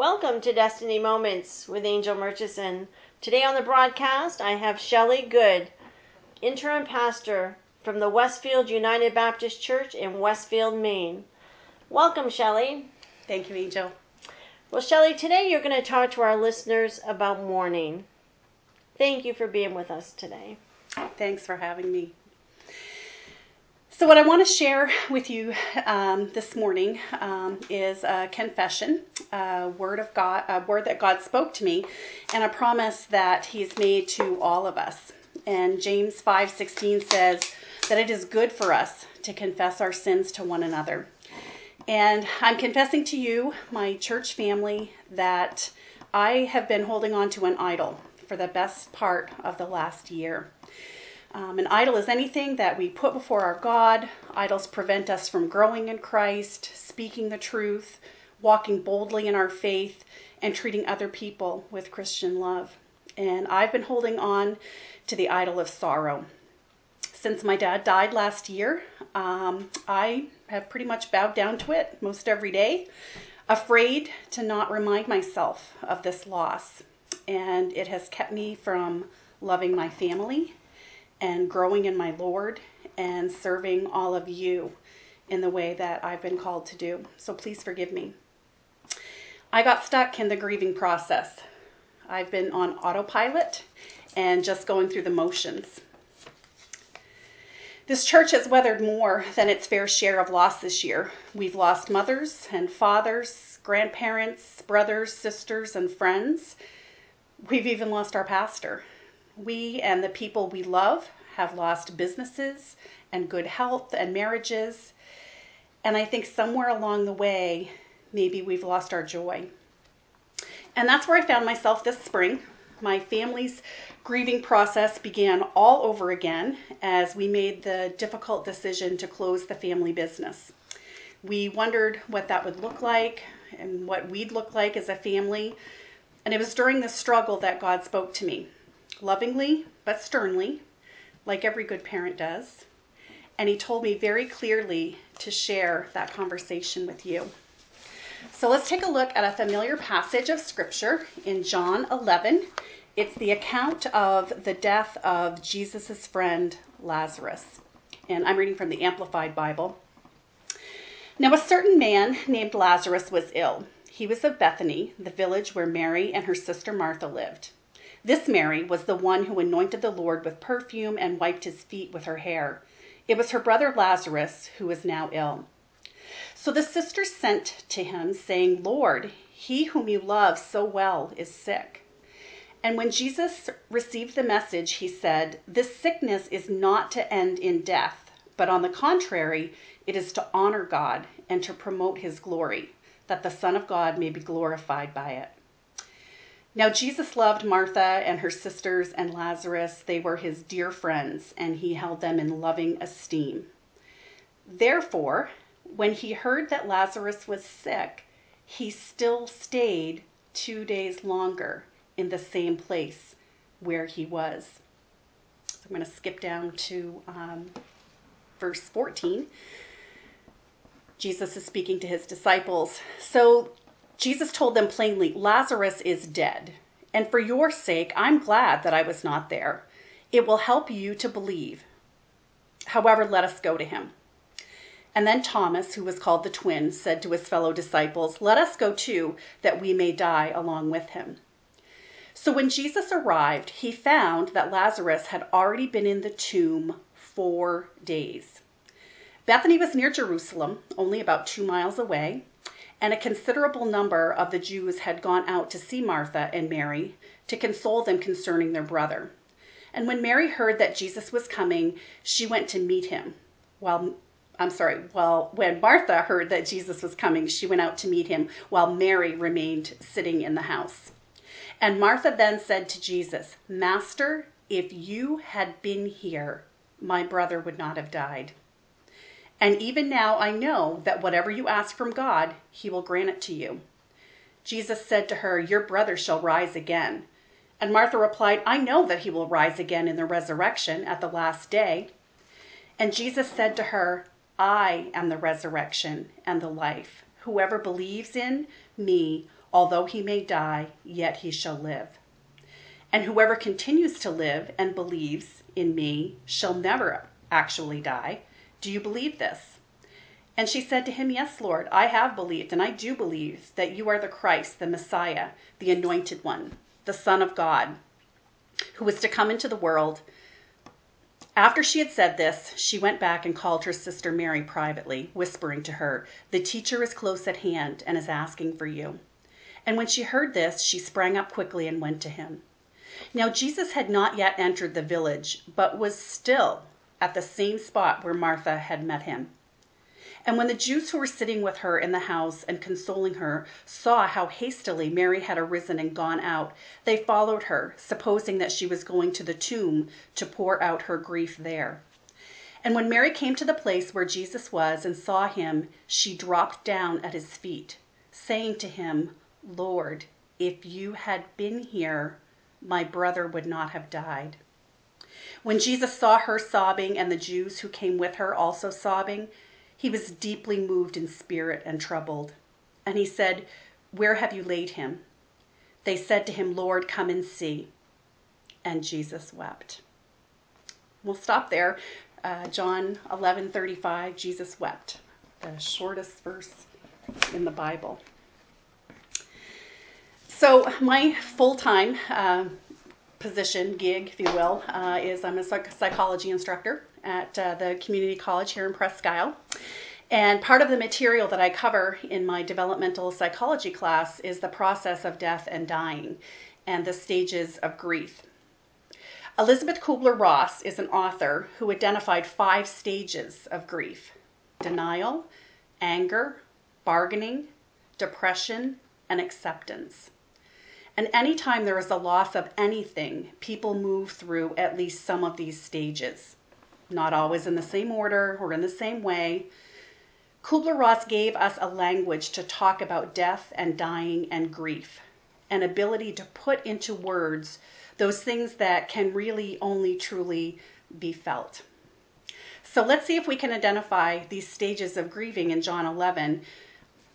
Welcome to Destiny Moments with Angel Murchison. Today on the broadcast, I have Shelley Good, interim pastor from the Westfield United Baptist Church in Westfield, Maine. Welcome, Shelley. Thank you, Angel. Well, Shelley, today you're going to talk to our listeners about mourning. Thank you for being with us today. Thanks for having me. So, what I want to share with you um, this morning um, is a confession, a word of God, a word that God spoke to me, and a promise that He's made to all of us. And James five sixteen says that it is good for us to confess our sins to one another. And I'm confessing to you, my church family, that I have been holding on to an idol for the best part of the last year. Um, an idol is anything that we put before our God. Idols prevent us from growing in Christ, speaking the truth, walking boldly in our faith, and treating other people with Christian love. And I've been holding on to the idol of sorrow. Since my dad died last year, um, I have pretty much bowed down to it most every day, afraid to not remind myself of this loss. And it has kept me from loving my family and growing in my Lord and serving all of you in the way that I've been called to do. So please forgive me. I got stuck in the grieving process. I've been on autopilot and just going through the motions. This church has weathered more than its fair share of loss this year. We've lost mothers and fathers, grandparents, brothers, sisters, and friends. We've even lost our pastor. We and the people we love have lost businesses and good health and marriages. And I think somewhere along the way, maybe we've lost our joy. And that's where I found myself this spring. My family's grieving process began all over again as we made the difficult decision to close the family business. We wondered what that would look like and what we'd look like as a family. And it was during this struggle that God spoke to me lovingly but sternly, like every good parent does. And he told me very clearly to share that conversation with you. So let's take a look at a familiar passage of scripture in John 11. It's the account of the death of Jesus' friend Lazarus. And I'm reading from the Amplified Bible. Now, a certain man named Lazarus was ill. He was of Bethany, the village where Mary and her sister Martha lived. This Mary was the one who anointed the Lord with perfume and wiped his feet with her hair. It was her brother Lazarus who was now ill. So the sisters sent to him, saying, Lord, he whom you love so well is sick. And when Jesus received the message, he said, This sickness is not to end in death, but on the contrary, it is to honor God and to promote his glory, that the Son of God may be glorified by it. Now, Jesus loved Martha and her sisters and Lazarus. They were his dear friends, and he held them in loving esteem. Therefore, when he heard that Lazarus was sick, he still stayed two days longer in the same place where he was. So I'm going to skip down to um, verse 14. Jesus is speaking to his disciples. So Jesus told them plainly, Lazarus is dead. And for your sake, I'm glad that I was not there. It will help you to believe. However, let us go to him. And then Thomas, who was called the twin, said to his fellow disciples, Let us go too, that we may die along with him. So when Jesus arrived, he found that Lazarus had already been in the tomb four days. Bethany was near Jerusalem, only about two miles away and a considerable number of the Jews had gone out to see Martha and Mary to console them concerning their brother. And when Mary heard that Jesus was coming, she went to meet him. While I'm sorry, well, when Martha heard that Jesus was coming, she went out to meet him, while Mary remained sitting in the house. And Martha then said to Jesus, Master, if you had been here, my brother would not have died. And even now I know that whatever you ask from God, he will grant it to you. Jesus said to her, Your brother shall rise again. And Martha replied, I know that he will rise again in the resurrection at the last day. And Jesus said to her, I am the resurrection and the life. Whoever believes in me, Although he may die, yet he shall live. And whoever continues to live and believes in me shall never actually die. Do you believe this? And she said to him, Yes, Lord, I have believed, and I do believe that you are the Christ, the Messiah, the anointed one, the Son of God, who was to come into the world. After she had said this, she went back and called her sister Mary privately, whispering to her, The teacher is close at hand and is asking for you. And when she heard this, she sprang up quickly and went to him. Now Jesus had not yet entered the village, but was still at the same spot where Martha had met him. And when the Jews who were sitting with her in the house and consoling her saw how hastily Mary had arisen and gone out, they followed her, supposing that she was going to the tomb to pour out her grief there. And when Mary came to the place where Jesus was and saw him, she dropped down at his feet, saying to him, Lord, if you had been here, my brother would not have died. When Jesus saw her sobbing and the Jews who came with her also sobbing, he was deeply moved in spirit and troubled. And he said, Where have you laid him? They said to him, Lord, come and see. And Jesus wept. We'll stop there. Uh, John 11 35, Jesus wept, the shortest verse in the Bible. So, my full time uh, position, gig, if you will, uh, is I'm a psych- psychology instructor at uh, the community college here in Presque Isle. And part of the material that I cover in my developmental psychology class is the process of death and dying and the stages of grief. Elizabeth Kubler Ross is an author who identified five stages of grief denial, anger, bargaining, depression, and acceptance. And anytime there is a loss of anything, people move through at least some of these stages. Not always in the same order or in the same way. Kubler Ross gave us a language to talk about death and dying and grief, an ability to put into words those things that can really only truly be felt. So let's see if we can identify these stages of grieving in John 11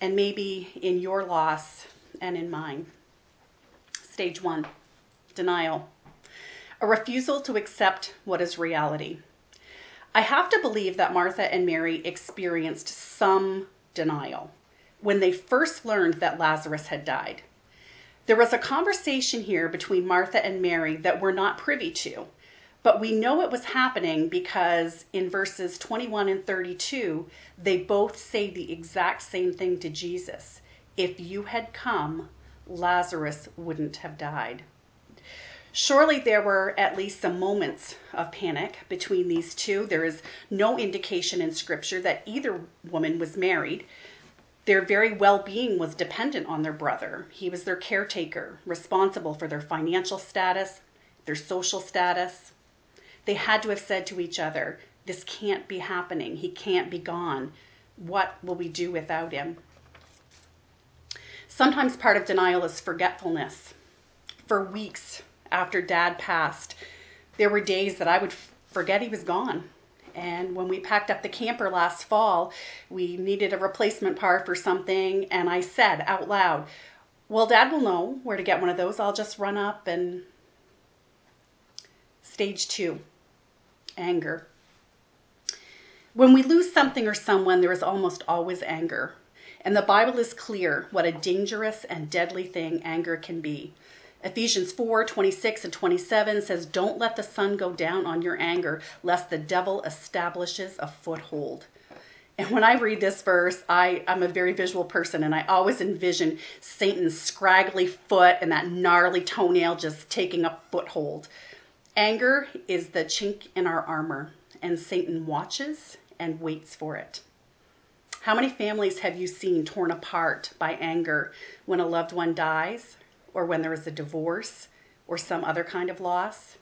and maybe in your loss and in mine. Stage one denial, a refusal to accept what is reality. I have to believe that Martha and Mary experienced some denial when they first learned that Lazarus had died. There was a conversation here between Martha and Mary that we're not privy to, but we know it was happening because in verses 21 and 32, they both say the exact same thing to Jesus If you had come, Lazarus wouldn't have died. Surely there were at least some moments of panic between these two. There is no indication in Scripture that either woman was married. Their very well being was dependent on their brother. He was their caretaker, responsible for their financial status, their social status. They had to have said to each other, This can't be happening. He can't be gone. What will we do without him? Sometimes part of denial is forgetfulness. For weeks after dad passed, there were days that I would forget he was gone. And when we packed up the camper last fall, we needed a replacement part for something, and I said out loud, Well, dad will know where to get one of those. I'll just run up and. Stage two anger. When we lose something or someone, there is almost always anger. And the Bible is clear what a dangerous and deadly thing anger can be. Ephesians 4 26 and 27 says, Don't let the sun go down on your anger, lest the devil establishes a foothold. And when I read this verse, I, I'm a very visual person, and I always envision Satan's scraggly foot and that gnarly toenail just taking a foothold. Anger is the chink in our armor, and Satan watches and waits for it. How many families have you seen torn apart by anger when a loved one dies or when there is a divorce or some other kind of loss?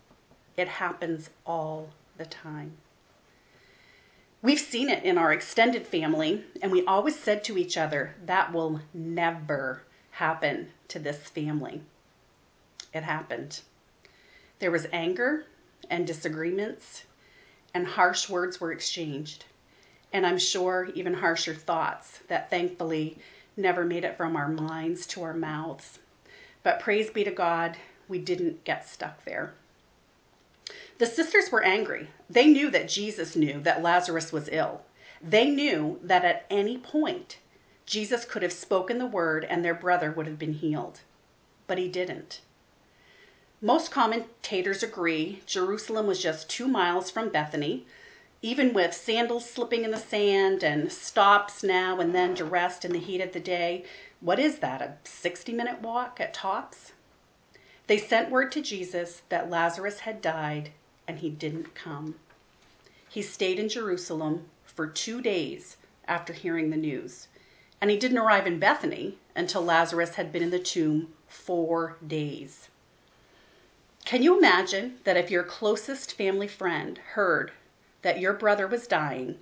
It happens all the time. We've seen it in our extended family, and we always said to each other, that will never happen to this family. It happened. There was anger and disagreements, and harsh words were exchanged and I'm sure even harsher thoughts that thankfully never made it from our minds to our mouths. But praise be to God, we didn't get stuck there. The sisters were angry. They knew that Jesus knew that Lazarus was ill. They knew that at any point, Jesus could have spoken the word and their brother would have been healed. But he didn't. Most commentators agree Jerusalem was just two miles from Bethany, even with sandals slipping in the sand and stops now and then to rest in the heat of the day. What is that, a 60 minute walk at tops? They sent word to Jesus that Lazarus had died and he didn't come. He stayed in Jerusalem for two days after hearing the news, and he didn't arrive in Bethany until Lazarus had been in the tomb four days. Can you imagine that if your closest family friend heard that your brother was dying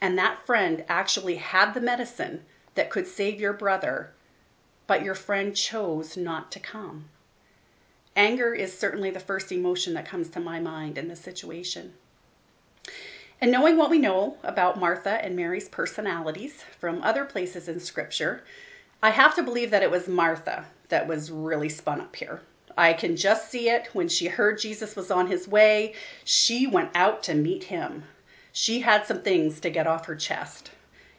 and that friend actually had the medicine that could save your brother, but your friend chose not to come? Anger is certainly the first emotion that comes to my mind in this situation. And knowing what we know about Martha and Mary's personalities from other places in Scripture, I have to believe that it was Martha that was really spun up here. I can just see it. When she heard Jesus was on his way, she went out to meet him. She had some things to get off her chest.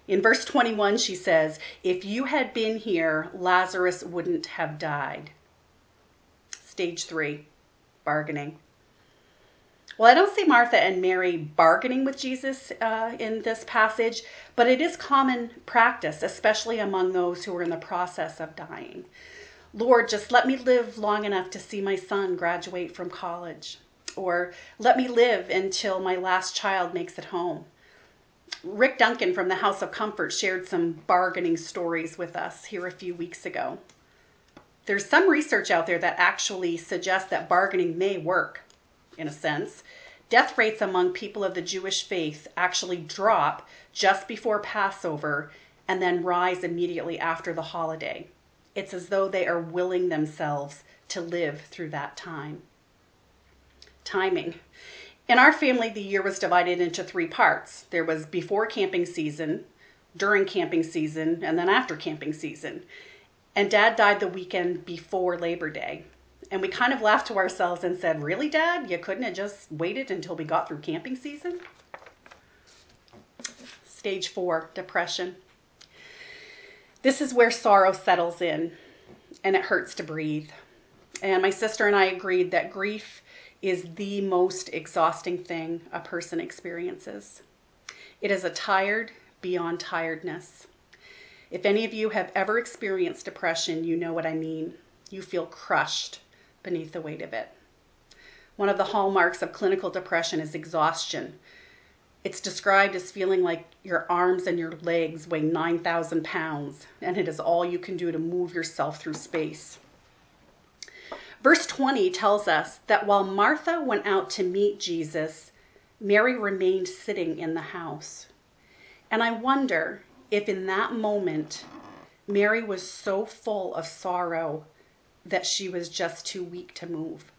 In verse 21, she says, If you had been here, Lazarus wouldn't have died. Stage three, bargaining. Well, I don't see Martha and Mary bargaining with Jesus uh, in this passage, but it is common practice, especially among those who are in the process of dying. Lord, just let me live long enough to see my son graduate from college. Or let me live until my last child makes it home. Rick Duncan from the House of Comfort shared some bargaining stories with us here a few weeks ago. There's some research out there that actually suggests that bargaining may work, in a sense. Death rates among people of the Jewish faith actually drop just before Passover and then rise immediately after the holiday. It's as though they are willing themselves to live through that time. Timing. In our family, the year was divided into three parts there was before camping season, during camping season, and then after camping season. And dad died the weekend before Labor Day. And we kind of laughed to ourselves and said, Really, dad? You couldn't have just waited until we got through camping season? Stage four depression. This is where sorrow settles in and it hurts to breathe. And my sister and I agreed that grief is the most exhausting thing a person experiences. It is a tired beyond tiredness. If any of you have ever experienced depression, you know what I mean. You feel crushed beneath the weight of it. One of the hallmarks of clinical depression is exhaustion, it's described as feeling like your arms and your legs weigh 9,000 pounds, and it is all you can do to move yourself through space. Verse 20 tells us that while Martha went out to meet Jesus, Mary remained sitting in the house. And I wonder if in that moment, Mary was so full of sorrow that she was just too weak to move.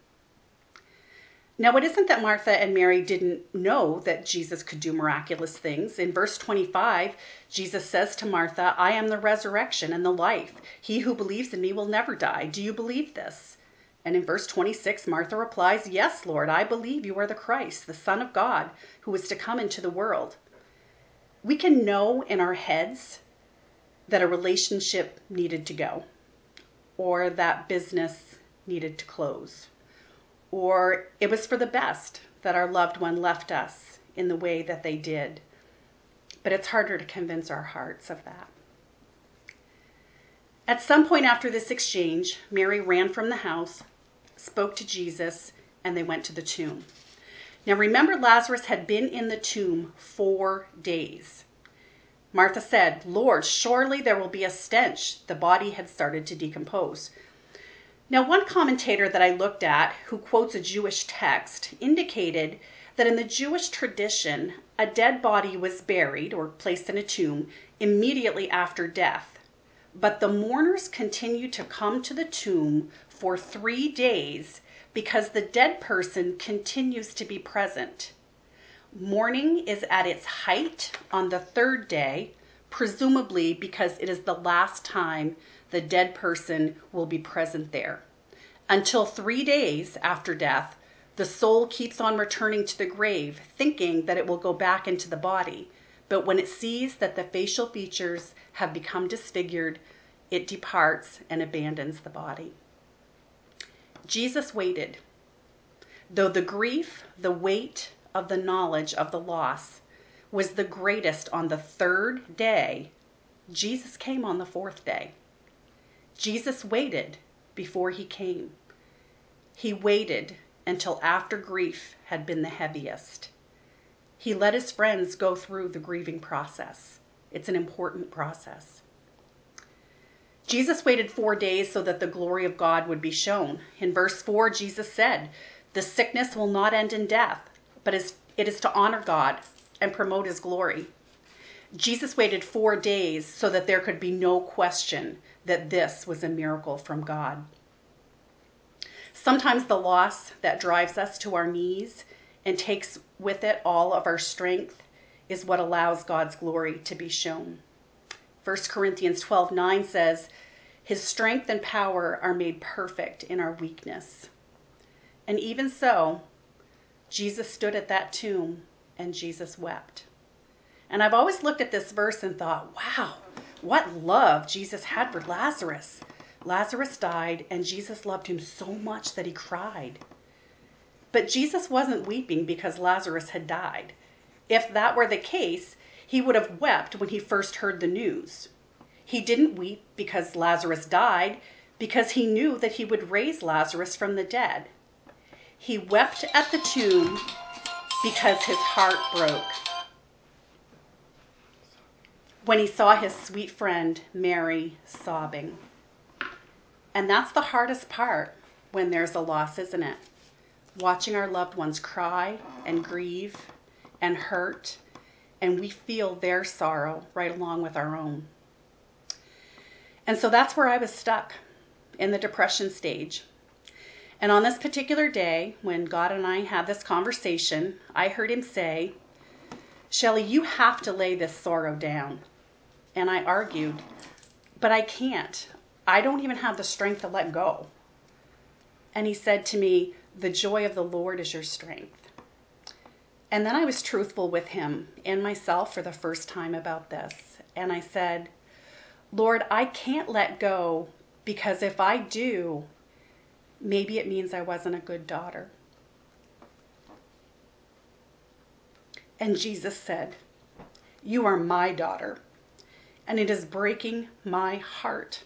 Now, it isn't that Martha and Mary didn't know that Jesus could do miraculous things. In verse 25, Jesus says to Martha, I am the resurrection and the life. He who believes in me will never die. Do you believe this? And in verse 26, Martha replies, Yes, Lord, I believe you are the Christ, the Son of God, who is to come into the world. We can know in our heads that a relationship needed to go or that business needed to close or it was for the best that our loved one left us in the way that they did. But it's harder to convince our hearts of that. At some point after this exchange, Mary ran from the house, spoke to Jesus, and they went to the tomb. Now remember, Lazarus had been in the tomb four days. Martha said, Lord, surely there will be a stench. The body had started to decompose. Now, one commentator that I looked at who quotes a Jewish text indicated that in the Jewish tradition, a dead body was buried or placed in a tomb immediately after death. But the mourners continue to come to the tomb for three days because the dead person continues to be present. Mourning is at its height on the third day, presumably because it is the last time the dead person will be present there. Until three days after death, the soul keeps on returning to the grave, thinking that it will go back into the body. But when it sees that the facial features have become disfigured, it departs and abandons the body. Jesus waited. Though the grief, the weight of the knowledge of the loss was the greatest on the third day, Jesus came on the fourth day. Jesus waited before he came. He waited until after grief had been the heaviest. He let his friends go through the grieving process. It's an important process. Jesus waited four days so that the glory of God would be shown. In verse 4, Jesus said, The sickness will not end in death, but it is to honor God and promote his glory. Jesus waited four days so that there could be no question that this was a miracle from God. Sometimes the loss that drives us to our knees and takes with it all of our strength is what allows God's glory to be shown. 1 Corinthians 12 9 says, His strength and power are made perfect in our weakness. And even so, Jesus stood at that tomb and Jesus wept. And I've always looked at this verse and thought, wow, what love Jesus had for Lazarus. Lazarus died, and Jesus loved him so much that he cried. But Jesus wasn't weeping because Lazarus had died. If that were the case, he would have wept when he first heard the news. He didn't weep because Lazarus died, because he knew that he would raise Lazarus from the dead. He wept at the tomb because his heart broke. When he saw his sweet friend Mary sobbing. And that's the hardest part when there's a loss, isn't it? Watching our loved ones cry and grieve and hurt, and we feel their sorrow right along with our own. And so that's where I was stuck in the depression stage. And on this particular day, when God and I had this conversation, I heard him say, Shelley, you have to lay this sorrow down. And I argued, but I can't. I don't even have the strength to let go. And he said to me, The joy of the Lord is your strength. And then I was truthful with him and myself for the first time about this. And I said, Lord, I can't let go because if I do, maybe it means I wasn't a good daughter. And Jesus said, You are my daughter, and it is breaking my heart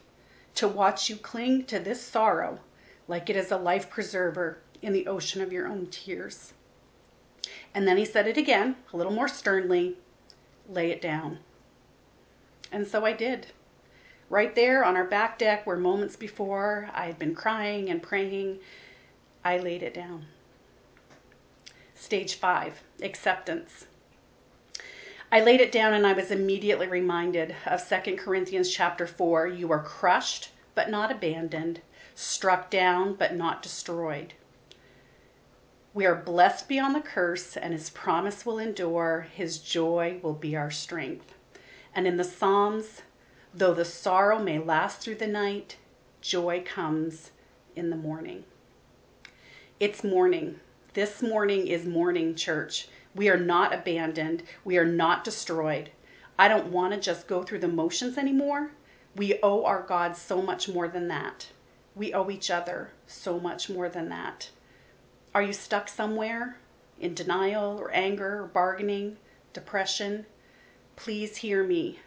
to watch you cling to this sorrow like it is a life preserver in the ocean of your own tears. And then he said it again, a little more sternly lay it down. And so I did. Right there on our back deck, where moments before I had been crying and praying, I laid it down. Stage five acceptance. I laid it down and I was immediately reminded of 2 Corinthians chapter 4. You are crushed, but not abandoned, struck down, but not destroyed. We are blessed beyond the curse, and his promise will endure. His joy will be our strength. And in the Psalms, though the sorrow may last through the night, joy comes in the morning. It's morning. This morning is morning, church. We are not abandoned. We are not destroyed. I don't want to just go through the motions anymore. We owe our God so much more than that. We owe each other so much more than that. Are you stuck somewhere in denial or anger or bargaining, depression? Please hear me.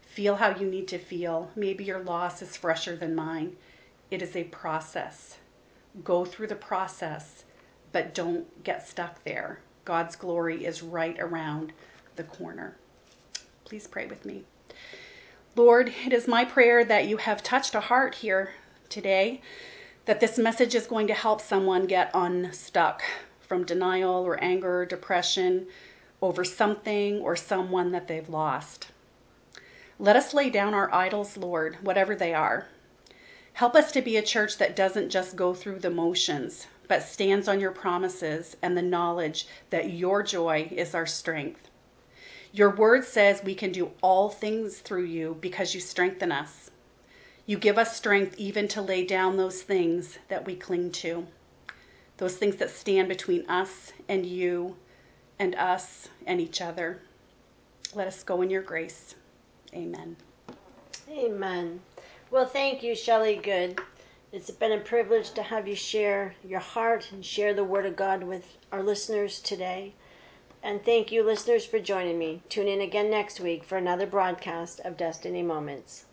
Feel how you need to feel. Maybe your loss is fresher than mine. It is a process. Go through the process, but don't get stuck there. God's glory is right around the corner. Please pray with me. Lord, it is my prayer that you have touched a heart here today, that this message is going to help someone get unstuck from denial or anger or depression over something or someone that they've lost. Let us lay down our idols, Lord, whatever they are. Help us to be a church that doesn't just go through the motions, but stands on your promises and the knowledge that your joy is our strength. Your word says we can do all things through you because you strengthen us. You give us strength even to lay down those things that we cling to, those things that stand between us and you and us and each other. Let us go in your grace. Amen. Amen. Well, thank you, Shelley Good. It's been a privilege to have you share your heart and share the Word of God with our listeners today. And thank you, listeners, for joining me. Tune in again next week for another broadcast of Destiny Moments.